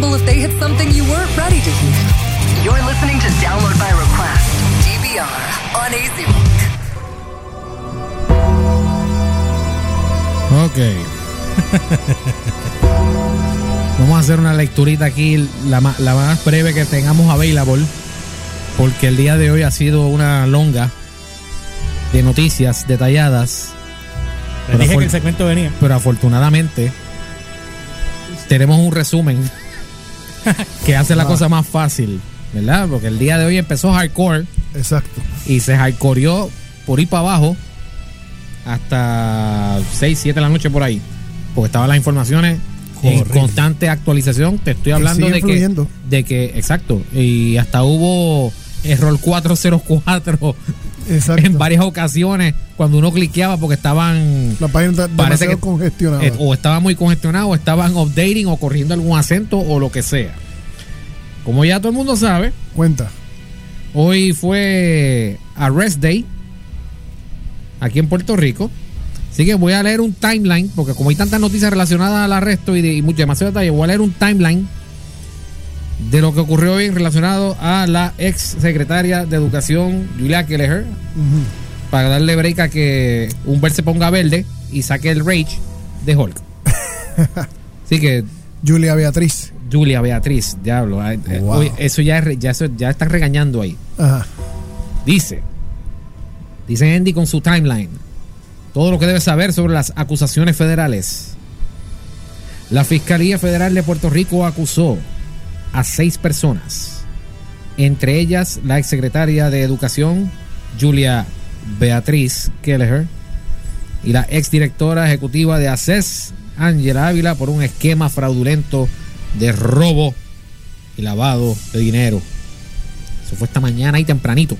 possible if they hit something you weren't ready to hear. You're listening to Download by Request, DVR, on Easy Ok. Vamos a hacer una lecturita aquí, la, la más breve que tengamos available, porque el día de hoy ha sido una longa de noticias detalladas, Te Pero dije que el segmento venía. pero afortunadamente tenemos un resumen que hace la Ah. cosa más fácil, ¿verdad? Porque el día de hoy empezó hardcore Exacto. y se hardcoreó por ir para abajo hasta 6, 7 de la noche por ahí. Porque estaban las informaciones en Correcto. constante actualización. Te estoy hablando de que, de que, exacto, y hasta hubo error 404 Exacto. en varias ocasiones cuando uno cliqueaba porque estaban La página Parece que- congestionada. eh, o estaba muy congestionado, o estaban updating o corriendo algún acento o lo que sea. Como ya todo el mundo sabe, Cuenta. Hoy fue Arrest Day aquí en Puerto Rico. Así que voy a leer un timeline, porque como hay tantas noticias relacionadas al arresto y, de, y mucho demasiado detalle, voy a leer un timeline de lo que ocurrió hoy relacionado a la ex secretaria de Educación, Julia Kelleher, para darle break a que Humbert se ponga verde y saque el rage de Hulk. Así que Julia Beatriz. Julia Beatriz, diablo, eh, Wow. oye, eso ya, ya, eso, ya están regañando ahí. Ajá. Dice, dice Andy con su timeline, todo lo que debe saber sobre las acusaciones federales. La Fiscalía Federal de Puerto Rico acusó a seis personas, entre ellas la exsecretaria de Educación, Julia Beatriz Kelleher, y la exdirectora ejecutiva de ACES, Ángela Ávila, por un esquema fraudulento de robo y lavado de dinero. Eso fue esta mañana y tempranito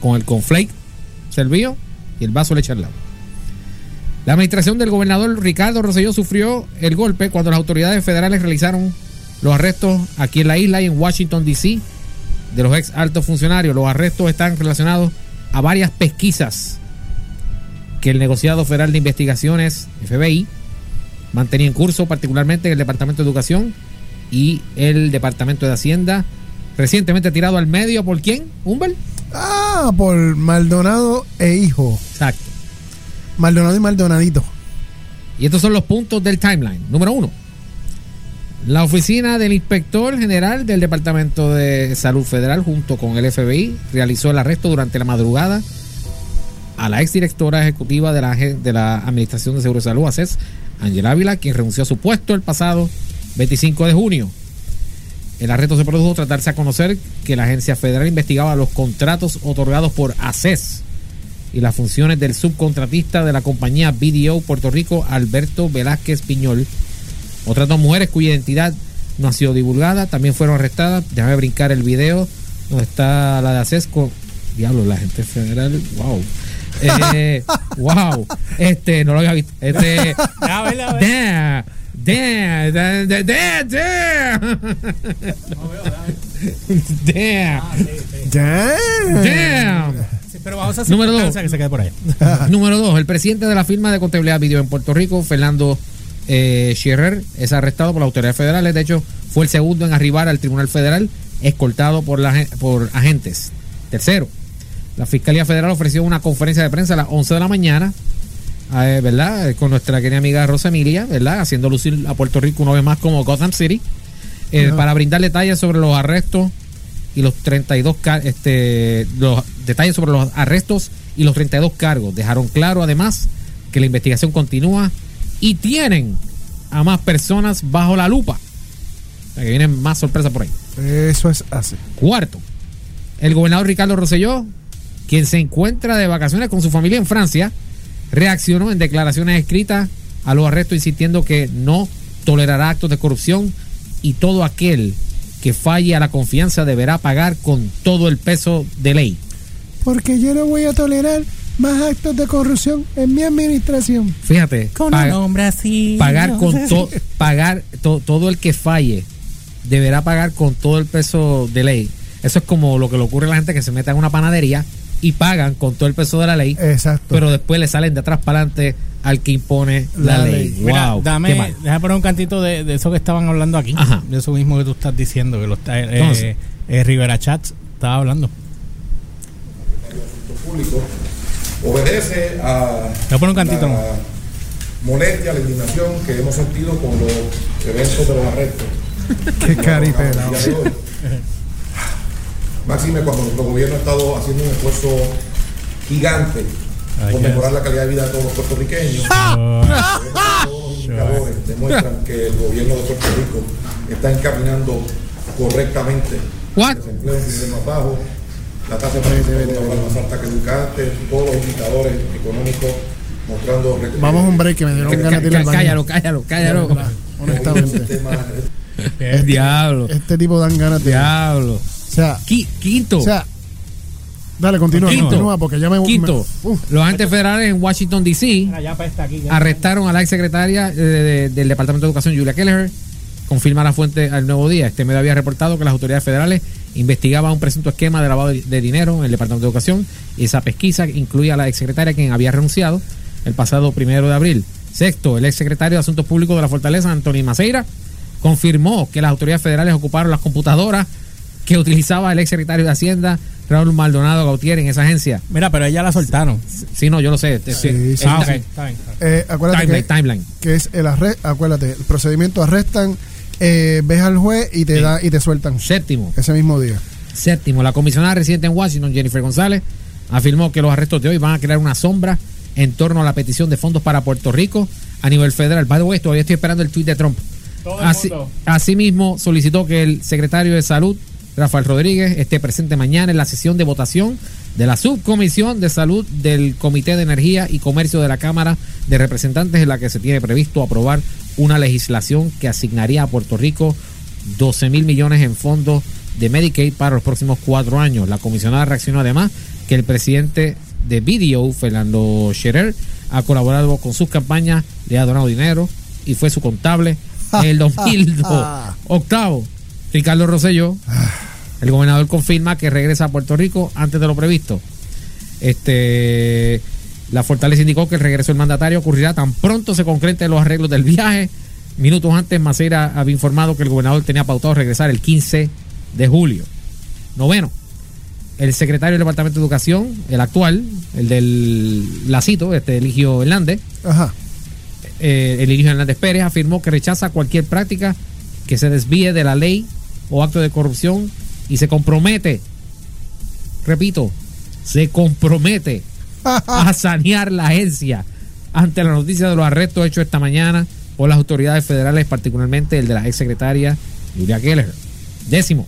con el conflake servido y el vaso de leche al lado. La administración del gobernador Ricardo Rosselló sufrió el golpe cuando las autoridades federales realizaron los arrestos aquí en la isla y en Washington, D.C. de los ex altos funcionarios. Los arrestos están relacionados a varias pesquisas que el negociado federal de investigaciones, FBI, mantenía en curso, particularmente en el Departamento de Educación y el Departamento de Hacienda, recientemente tirado al medio por quién? ¿Humbert? Ah, por Maldonado e hijo. Exacto. Maldonado y Maldonadito. Y estos son los puntos del timeline. Número uno. La oficina del inspector general del Departamento de Salud Federal junto con el FBI realizó el arresto durante la madrugada a la exdirectora ejecutiva de la, de la Administración de Seguro de Salud, ACES, Angela Ávila, quien renunció a su puesto el pasado 25 de junio. El arresto se produjo tras a conocer que la agencia federal investigaba los contratos otorgados por ACES y las funciones del subcontratista de la compañía BDO Puerto Rico, Alberto Velázquez Piñol. Otras dos mujeres cuya identidad no ha sido divulgada también fueron arrestadas. Déjame brincar el video donde está la de Acesco. Diablo, la gente federal, wow. Eh, wow, este no lo había visto. Este, a ver, a ver. Damn, damn, damn, damn, damn. No veo, ah, damn. Damn. Damn. Pero vamos a hacer Número dos. Que se quede por ahí. Número dos. El presidente de la firma de contabilidad video en Puerto Rico, Fernando eh, Scherer, es arrestado por las autoridades federales. De hecho, fue el segundo en arribar al Tribunal Federal, escoltado por, la, por agentes. Tercero, la Fiscalía Federal ofreció una conferencia de prensa a las 11 de la mañana, eh, ¿verdad? Eh, Con nuestra querida amiga Rosa Emilia, ¿verdad? Haciendo lucir a Puerto Rico una vez más como Gotham City, eh, para brindar detalles sobre los arrestos y los 32 car- este los detalles sobre los arrestos y los 32 cargos. Dejaron claro además que la investigación continúa y tienen a más personas bajo la lupa. O sea, que vienen más sorpresas por ahí. Eso es así. Cuarto, el gobernador Ricardo Rosselló, quien se encuentra de vacaciones con su familia en Francia, reaccionó en declaraciones escritas a los arrestos insistiendo que no tolerará actos de corrupción y todo aquel que falle a la confianza deberá pagar con todo el peso de ley. Porque yo no voy a tolerar más actos de corrupción en mi administración. Fíjate, Con un nombre así. pagar no con to- pagar to- todo el que falle deberá pagar con todo el peso de ley. Eso es como lo que le ocurre a la gente que se mete en una panadería y pagan con todo el peso de la ley, Exacto. pero después le salen de atrás para adelante al que impone la, La ley. ley. Mira, Wow, qué dame, mal. déjame poner un cantito de, de eso que estaban hablando aquí. Ajá. De eso mismo que tú estás diciendo, que lo está, eh, Entonces. eh, Rivera Chats estaba hablando. público obedece a un cantito, la molestia, la indignación que hemos sentido con los eventos de los arrestos. Qué. Máxime cuando nuestro gobierno ha estado haciendo un esfuerzo gigante Ay, por mejorar la calidad de vida de todos los puertorriqueños. Ah, Todos los indicadores demuestran que el gobierno de Puerto Rico está encaminando correctamente. What? El desempleo es un nivel más bajo, la tasa de más alta que nunca antes, todos los indicadores económicos mostrando Vamos a un break que me dieron ganas de ir al baño. Cállalo, cállalo, cállalo. De Honestamente. sistema El diablo, Este tipo dan ganas de. diablo. O sea, Qui- Quinto. o sea. Dale, continúa, Quinto. continúa, porque ya me. Quinto, me- los agentes federales en Washington, D.C. ya. arrestaron a la exsecretaria eh, de- del Departamento de Educación, Julia Kelleher. Confirma la fuente al nuevo día. Este medio había reportado que las autoridades federales investigaban un presunto esquema de lavado de, dinero en el Departamento de Educación. Y esa pesquisa incluía a la exsecretaria, quien había renunciado el pasado primero de abril. Sexto, el exsecretario de Asuntos Públicos de la Fortaleza, Anthony Maceira, confirmó que las autoridades federales ocuparon las computadoras que utilizaba el exsecretario de Hacienda, Raúl Maldonado Gautier, en esa agencia. Mira, pero ella la soltaron. Sí, no, yo lo sé. Sí, sí, sí, ah, eh, acuérdate Timeline, que, timeline. que es el arresto. Acuérdate, el procedimiento arrestan, eh, ves al juez y te Sí. da y te sueltan Séptimo. ese mismo día. Séptimo, la comisionada residente en Washington, Jennifer González, afirmó que los arrestos de hoy van a crear una sombra en torno a la petición de fondos para Puerto Rico a nivel federal. By the way, todavía estoy esperando el tweet de Trump. Todo el Así, mundo. asimismo, solicitó que el secretario de Salud, Rafael Rodríguez, esté presente mañana en la sesión de votación de la subcomisión de salud del Comité de Energía y Comercio de la Cámara de Representantes, en la que se tiene previsto aprobar una legislación que asignaría a Puerto Rico 12 mil millones en fondos de Medicaid para los próximos cuatro años. La comisionada reaccionó además que el presidente de BDO, Fernando Scherer, ha colaborado con sus campañas, le ha donado dinero y fue su contable en el 2002. Octavo, Ricardo Rosselló, el gobernador confirma que regresa a Puerto Rico antes de lo previsto. Este, la Fortaleza indicó que el regreso del mandatario ocurrirá tan pronto se concreten los arreglos del viaje. Minutos antes, Maceira había informado que el gobernador tenía pautado regresar el 15 de julio. Noveno, el secretario del Departamento de Educación, el actual, el del Lacito, este Eligio Hernández, Ajá. eh, el Eligio Hernández Pérez afirmó que rechaza cualquier práctica que se desvíe de la ley o acto de corrupción y se compromete, repito, se compromete a sanear la agencia ante la noticia de los arrestos hechos esta mañana por las autoridades federales, particularmente el de la exsecretaria Julia Keller. Décimo,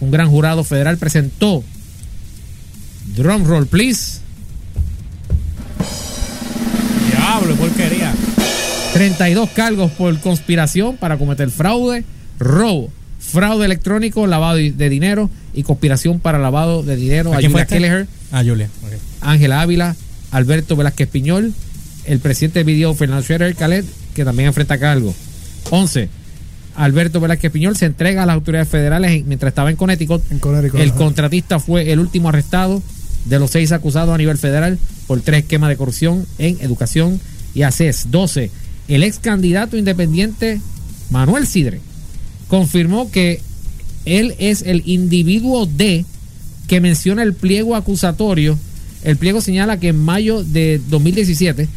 un gran jurado federal presentó, drum roll please, Diablo, porquería. 32 cargos por conspiración para cometer fraude, robo, fraude electrónico, lavado de dinero y conspiración para lavado de dinero a ¿A Julia este? Kelleher, Ah, Julia. Ángela Ávila, Alberto Velázquez Piñol, el presidente del video Fernando Scherer Calet, que también enfrenta cargos. 11. Alberto Velázquez Piñol se entrega a las autoridades federales en- mientras estaba en Connecticut. En Connecticut, el ajá. contratista fue el último arrestado de los seis acusados a nivel federal por tres esquemas de corrupción en educación y ACES. 12. El ex candidato independiente Manuel Sidre confirmó que él es el individuo D que menciona el pliego acusatorio. El pliego señala que en mayo de 2017,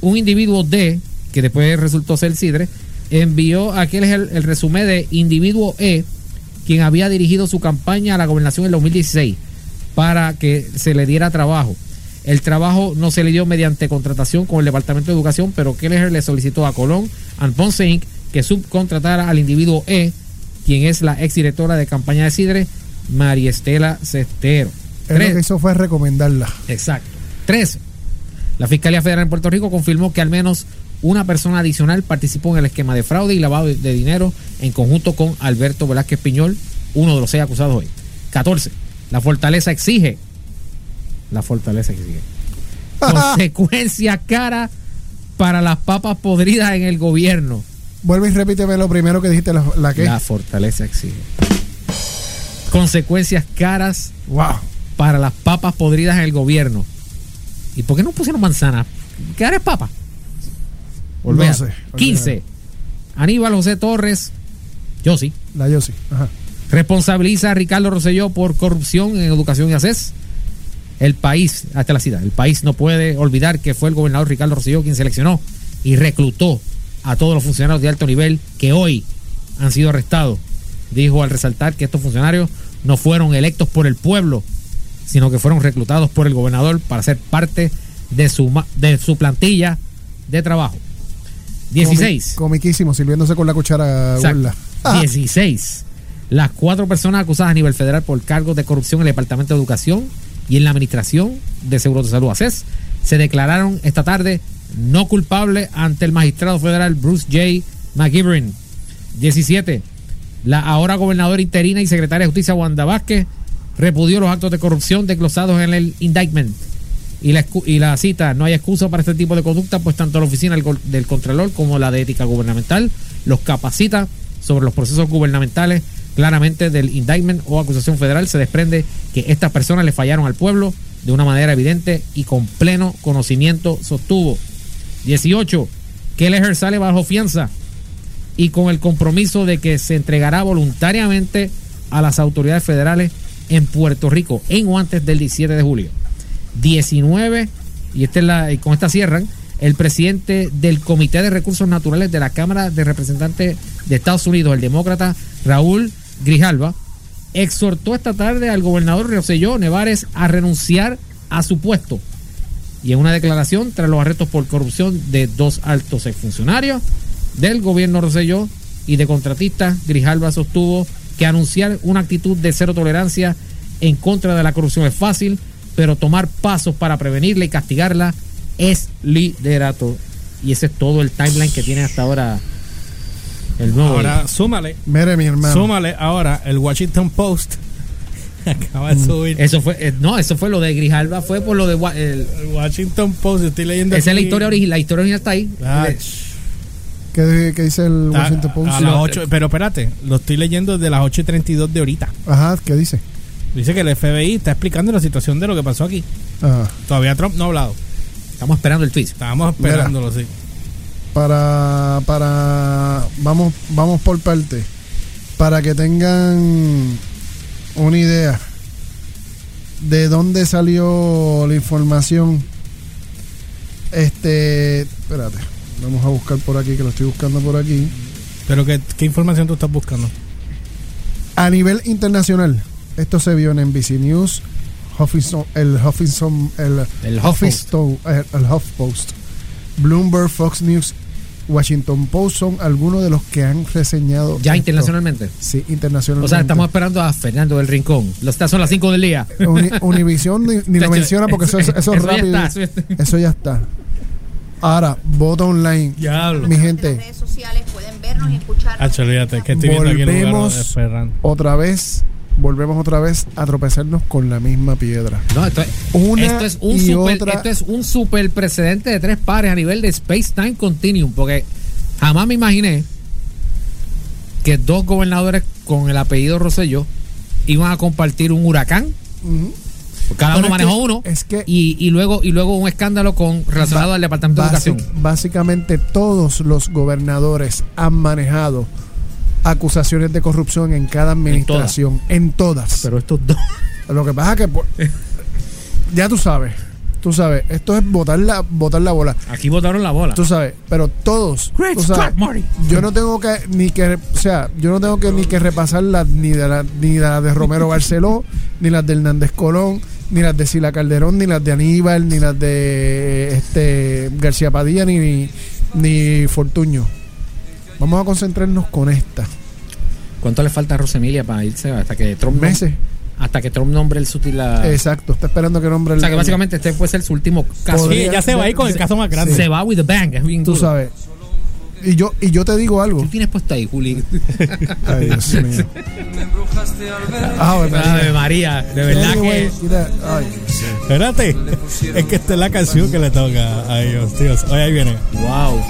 un individuo D, que después resultó ser Sidre, envió aquel el, el resumen de individuo E, quien había dirigido su campaña a la gobernación en el 2016 para que se le diera trabajo. El trabajo no se le dio mediante contratación con el Departamento de Educación, pero Kelleher le solicitó a Colón and Ponce Inc. que subcontratara al individuo E, quien es la exdirectora de campaña de Sidre, María Estela Cestero. Lo Tres- que hizo fue recomendarla. Exacto. 13. La Fiscalía Federal en Puerto Rico confirmó que al menos una persona adicional participó en el esquema de fraude y lavado de- de dinero en conjunto con Alberto Velázquez Piñol, uno de los seis acusados hoy. 14. La Fortaleza exige. La Fortaleza exige. Consecuencias cara para las papas podridas en el gobierno. Vuelve y repíteme lo primero que dijiste, la, la que. La Fortaleza exige. Consecuencias caras Wow. para las papas podridas en el gobierno. ¿Y por qué no pusieron manzana? ¿Qué es papa? Sé, 15. Aníbal José Torres, yo sí, La yo sí. Ajá. responsabiliza a Ricardo Rosselló por corrupción en educación y ACES. El país, hasta la cita, el país no puede olvidar que fue el gobernador Ricardo Rosselló quien seleccionó y reclutó a todos los funcionarios de alto nivel que hoy han sido arrestados. Dijo al resaltar que estos funcionarios no fueron electos por el pueblo, sino que fueron reclutados por el gobernador para ser parte de su, de su plantilla de trabajo. 16. Comi- comiquísimo, sirviéndose con la cuchara Exacto. burla. Ah, 16. Las cuatro personas acusadas a nivel federal por cargos de corrupción en el Departamento de Educación y en la Administración de Seguros de Salud ACES se declararon esta tarde no culpables ante el magistrado federal Bruce J. McGivern. 17. La ahora gobernadora interina y secretaria de Justicia Wanda Vázquez repudió los actos de corrupción desglosados en el indictment. Y la, y la cita, no hay excusa para este tipo de conducta, pues tanto la oficina del Contralor como la de ética gubernamental los capacita sobre los procesos gubernamentales. Claramente del indictment o acusación federal se desprende que estas personas le fallaron al pueblo de una manera evidente y con pleno conocimiento, sostuvo. 18. Kelleher sale bajo fianza y con el compromiso de que se entregará voluntariamente a las autoridades federales en Puerto Rico en o antes del 17 de julio. 19, y, esta es la, y con esta cierran, el presidente del Comité de Recursos Naturales de la Cámara de Representantes de Estados Unidos, el demócrata Raúl Grijalva, exhortó esta tarde al gobernador Rosselló Nevares a renunciar a su puesto. Y en una declaración, tras los arrestos por corrupción de dos altos exfuncionarios del gobierno Rosselló y de contratistas, Grijalva sostuvo que anunciar una actitud de cero tolerancia en contra de la corrupción es fácil, pero tomar pasos para prevenirla y castigarla es liderato. Y ese es todo el timeline que tiene hasta ahora el nuevo. Ahora, súmale, Mire, mi hermano. súmale ahora el Washington Post. Acaba de subir. Eso fue, eh, no, eso fue lo de Grijalva, fue por lo de Wa- el- El Washington Post, estoy leyendo. esa es la historia original, la historia original está ahí. Ah, De- ¿Qué, qué dice el a- Washington Post? a las ocho- pero espérate, lo estoy leyendo de las 8 y 32 de ahorita. Ajá, ¿qué dice? Dice que el FBI está explicando la situación de lo que pasó aquí. Ajá. Todavía Trump no ha hablado. Estamos esperando el tweet. Estábamos esperándolo, sí. Para, para, vamos, vamos por parte. Para que tengan una idea de dónde salió la información. Este, espérate, vamos a buscar por aquí, que lo estoy buscando por aquí. Pero ¿qué, qué información tú estás buscando? A nivel internacional, esto se vio en NBC News, Huffington, el Huffington, el, El Huffington, el, el HuffPost, Bloomberg, Fox News, Washington Post son algunos de los que han reseñado. Ya esto. internacionalmente. Sí, internacionalmente. O sea, estamos esperando a Fernando del Rincón. Los- son las 5 del día. Uni- Univision ni, ni lo menciona porque eso, eso, eso es eso ya rápido. está, eso ya está. Eso ya está. Ahora, voto online. Diablo. Mi En gente. las redes sociales pueden vernos y escucharnos. Ah, olvídate, que estoy viendo aquí el lugar Volvemos. Otra vez, volvemos otra vez a tropezarnos con la misma piedra. No, esto, es- Una esto es un y super, otra. esto es un super precedente de tres pares a nivel de Space Time Continuum, porque jamás me imaginé que dos gobernadores con el apellido Rosselló iban a compartir un huracán. Ujú. Cada Pero uno que- manejó uno es que- y, y luego y luego un escándalo con relacionado al departamento de educación. Básicamente todos los gobernadores han manejado acusaciones de corrupción en cada administración, en todas. Pero estos dos Lo que pasa es que pues, ya tú sabes, tú sabes, esto es botar la, botar la bola, aquí botaron la bola. tú sabes, pero todos, Great sabes, Scott, Marty. yo no tengo que ni que, o sea, yo no tengo que ni que repasar las ni de la, ni las de Romero Barceló, ni las de Hernández Colón, ni las de Sila Calderón, ni las de Aníbal, ni las de este García Padilla, ni, ni, ni Fortuño. Vamos a concentrarnos con esta. ¿Cuánto le falta a Rosemilia para irse hasta que Trump Meses. hasta que Trump nombre el sutil la- Exacto, está esperando que nombre O el sea que básicamente este puede ser su último caso. Sí, Podría- ya se va a ir con el caso más grande. Se va with the bang. es bien tú duro. sabes. Y yo y yo te digo algo. ¿Qué tienes puesto ahí, Juli? Ay, Dios mío. Ah, bueno, Ave María, de verdad que. Espérate, es que esta es la canción que le toca a ellos, tíos. Oye, ahí viene. wow.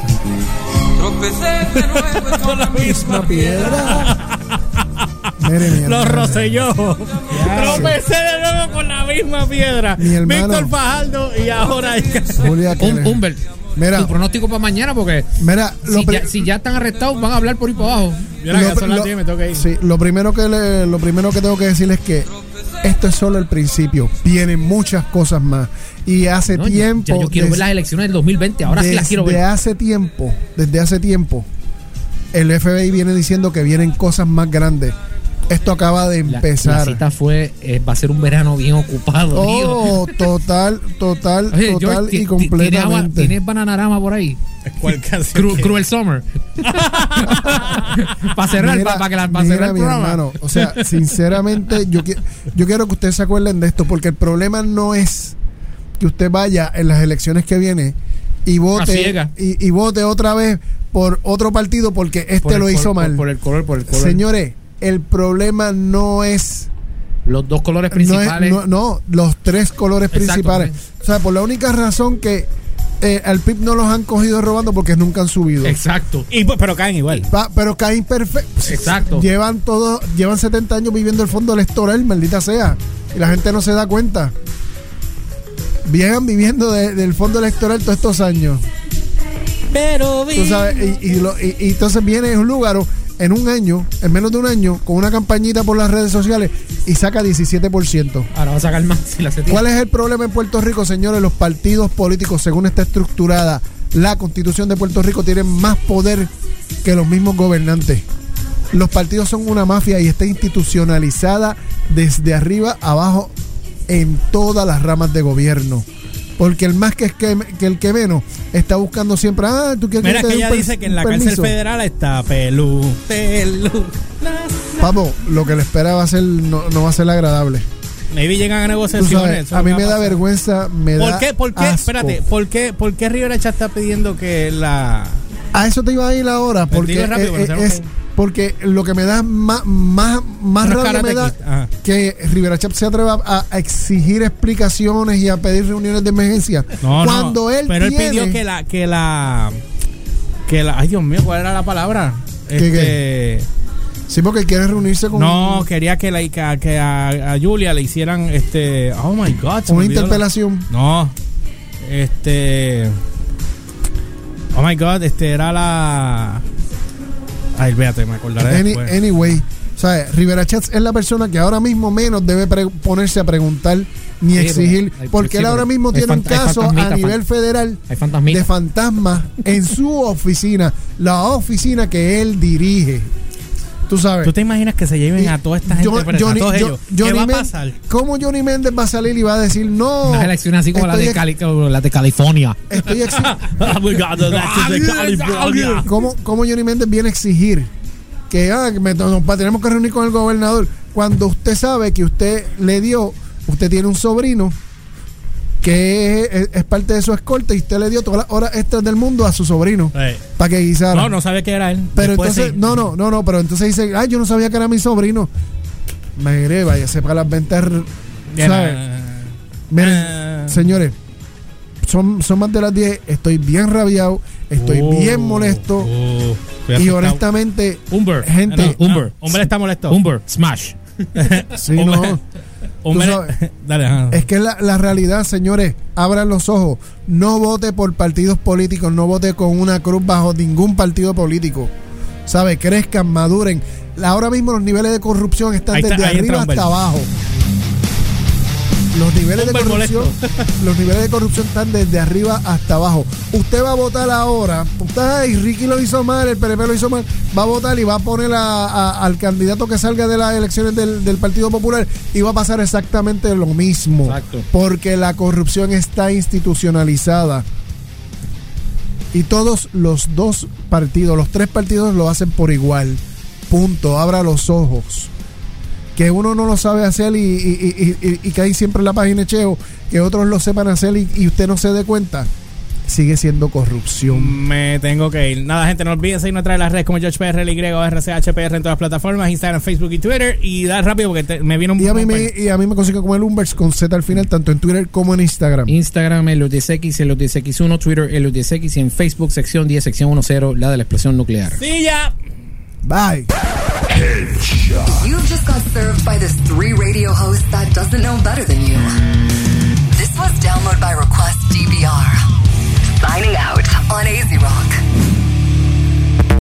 Tropecé de nuevo con la misma piedra. Los. Roselló. Tropecé de nuevo con la misma piedra. Mi hermano. Víctor Fajardo y ahora. Julia Un. Humbert, Mira. tu pronóstico para mañana, porque Mira, lo si ya, si ya están arrestados, van a hablar por ahí para abajo. Mira, que lo- son las lo- 10, me tengo que ir. sí, lo primero que le- lo primero que tengo que decirles es que esto es solo el principio. Vienen muchas cosas más. Y hace No, tiempo. ya yo quiero ver las elecciones del 2020. Ahora sí las quiero Desde ver. hace tiempo, desde hace tiempo, el FBI viene diciendo que vienen cosas más grandes. Esto acaba de La, la empezar. cita fue, eh, va a ser un verano bien ocupado. tío. oh, total, total, Oye, total George, y ti- ti- ¿tienes, agua- completamente. ¿tienes bananarama por ahí? ¿Cuál canción? Cru- que- Cruel Summer. para cerrar, Mira, para que la para mira, cerrar el mi programa. hermano, o sea, sinceramente, yo, qui- yo quiero que ustedes se acuerden de esto, porque el problema no es que usted vaya en las elecciones que viene y vote y, y vote otra vez por otro partido porque este Por el lo hizo por- mal. Por, el color, por el color. Señores, el problema no es Los dos colores no, es- principales. no, no, los tres colores Exacto, principales. O sea, por la única razón que eh, al PIB no los han cogido robando porque nunca han subido. Exacto. Y, pues, pero caen igual. Pa- pero caen perfecto. Exacto. Llevan todo, llevan 70 años viviendo el fondo electoral, maldita sea. Y la gente no se da cuenta. Llegan viviendo de- del fondo electoral todos estos años. Pero Tú sabes, y, y lo- y- y entonces viene un lugar en un año, en menos de un año, con una campañita por las redes sociales y saca 17%. Ahora va a sacar más si la se. ¿Cuál es el problema en Puerto Rico, señores? Los partidos políticos, según está estructurada la constitución de Puerto Rico, tienen más poder que los mismos gobernantes. Los partidos son una mafia y está institucionalizada desde arriba abajo en todas las ramas de gobierno. Porque el más que, es que, que el que menos está buscando siempre, ah, tú quieres Mira que ella dice que en la cárcel permiso?" federal está pelú, pelú. Papo, lo que le espera va a ser, no, no va a ser agradable. Maybe llegan a negociaciones. sabes, a mí me da vergüenza, me da ¿Por qué? ¿Por qué? asco. Espérate, ¿por qué, ¿por qué Rivera está pidiendo que la. A eso te iba a ir ahora, Pues porque dile rápido, es que- porque lo que me da más más más rabia me da que Rivera Chap se atreva a, a exigir explicaciones y a pedir reuniones de emergencia No, cuando no. él Pero tiene él pidió que la. Que la. Que la. Ay, Dios mío, ¿cuál era la palabra? ¿Qué, Este, sí porque quiere reunirse con No, quería que, la, que, a- que a, a Julia le hicieran este. Oh my God. una la- interpelación. No. Este. Oh my God, este era la. Ay, véate, me acordaré Any- después. anyway, o sea, Rivera Chats es la persona que ahora mismo menos debe ponerse a preguntar ni Sí, exigir, porque hay- porque sí, él ahora mismo tiene un caso a nivel federal de fantasmas en su oficina, la oficina que él dirige. Tú sabes. ¿Tú te imaginas que se lleven Y a toda esta gente John- presa, Johnny- a todos ellos? ¿Qué Johnny va a Men- pasar? ¿Cómo Johnny Méndez va a salir y va a decir no? Unas elecciones así como la de, Cali, la de California. Estoy exi- Oh. ¿Cómo, cómo Johnny Méndez viene a exigir que, ah, me- nos pa- tenemos que reunir con el gobernador cuando usted sabe que usted le dio, usted tiene un sobrino que es, es parte de su escolta y usted le dio todas las horas extras del mundo a su sobrino para que guisara. No, no sabía que era él. Pero Después entonces, sí. no, no, no, no, pero entonces dice, ay, yo no sabía que era mi sobrino. Mire, vaya, sepa las ventas. ¿sabes? Miren, eh, señores, son, son más de las 10, estoy bien rabiado, estoy oh, bien molesto oh, y honestamente, Humber. Gente- No, Humber. Humber está molesto. Humber. Smash. sí, no, Dale, ajá. es que la, la realidad, señores, abran los ojos, no vote por partidos políticos, no vote con una cruz bajo ningún partido político. ¿Sabe? Crezcan, maduren. Ahora mismo los niveles de corrupción están está, desde arriba hasta abajo. Los niveles de corrupción, los niveles de corrupción están desde arriba hasta abajo. Usted va a votar ahora, usted, ay, Ricky lo hizo mal, el PNP lo hizo mal, va a votar y va a poner a- a- al candidato que salga de las elecciones del, del Partido Popular y va a pasar exactamente lo mismo. Exacto. Porque la corrupción está institucionalizada. Y todos los dos partidos, los tres partidos lo hacen por igual. Punto. Abra los ojos. Que uno no lo sabe hacer y, y, y, y- y que hay siempre en la página de Cheo, que otros lo sepan hacer y, y usted no se dé cuenta, sigue siendo corrupción. Me tengo que ir. Nada, gente, no olviden seguirnos a través de las redes como GeorgePR, o RCHPR en todas las plataformas, Instagram, Facebook y Twitter. Y dar rápido porque te- me viene un Y a mí me, y a mí me consigo como el Umbers con Z al final, tanto en Twitter como en Instagram. Instagram, el 10X, el 10X1, Twitter, el 10X y en Facebook, sección 10, sección 10, la de la explosión nuclear. Sí, ya. Bye. You just got served by this three radio host that doesn't know better than you. This was Download by Request DBR. Signing out on AZ Rock.